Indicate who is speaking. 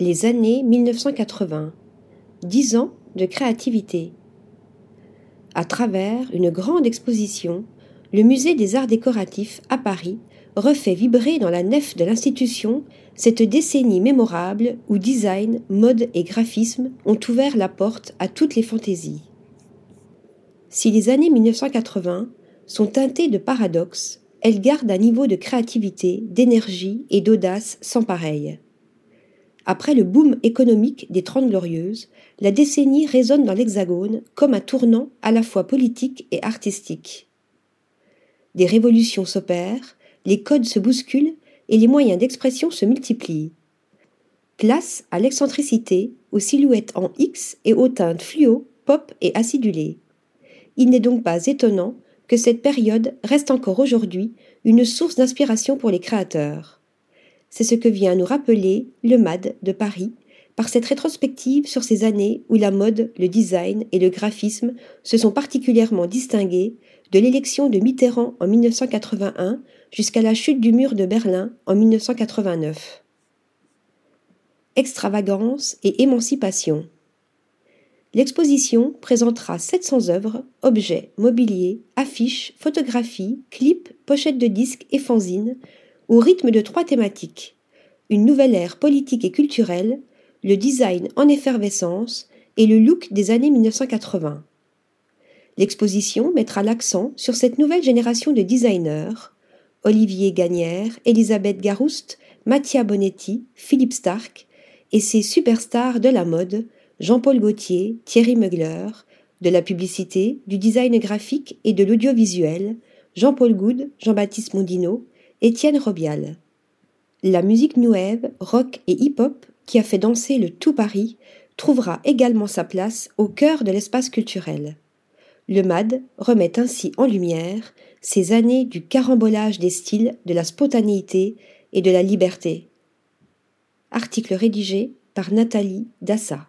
Speaker 1: Les années 1980. Dix ans de créativité. À travers une grande exposition, le Musée des Arts décoratifs à Paris refait vibrer dans la nef de l'institution cette décennie mémorable où design, mode et graphisme ont ouvert la porte à toutes les fantaisies. Si les années 1980 sont teintées de paradoxes, elles gardent un niveau de créativité, d'énergie et d'audace sans pareil. Après le boom économique des Trente Glorieuses, la décennie résonne dans l'Hexagone comme un tournant à la fois politique et artistique. Des révolutions s'opèrent, les codes se bousculent et les moyens d'expression se multiplient. Place à l'excentricité, aux silhouettes en X et aux teintes fluo, pop et acidulées. Il n'est donc pas étonnant que cette période reste encore aujourd'hui une source d'inspiration pour les créateurs. C'est ce que vient nous rappeler le MAD de Paris par cette rétrospective sur ces années où la mode, le design et le graphisme se sont particulièrement distingués de l'élection de Mitterrand en 1981 jusqu'à la chute du mur de Berlin en 1989. Extravagance et émancipation. L'exposition présentera 700 œuvres, objets, mobilier, affiches, photographies, clips, pochettes de disques et fanzines, au rythme de trois thématiques une nouvelle ère politique et culturelle, le design en effervescence et le look des années 1980. L'exposition mettra l'accent sur cette nouvelle génération de designers Olivier Gagnère, Elisabeth Garouste, Mattia Bonetti, Philippe Stark et ses superstars de la mode Jean-Paul Gaultier, Thierry Mugler, de la publicité, du design graphique et de l'audiovisuel, Jean-Paul Goud, Jean-Baptiste Mondino, Étienne Robial. La musique new rock et hip-hop qui a fait danser le tout Paris trouvera également sa place au cœur de l'espace culturel. Le MAD remet ainsi en lumière ces années du carambolage des styles, de la spontanéité et de la liberté. Article rédigé par Nathalie Dassa.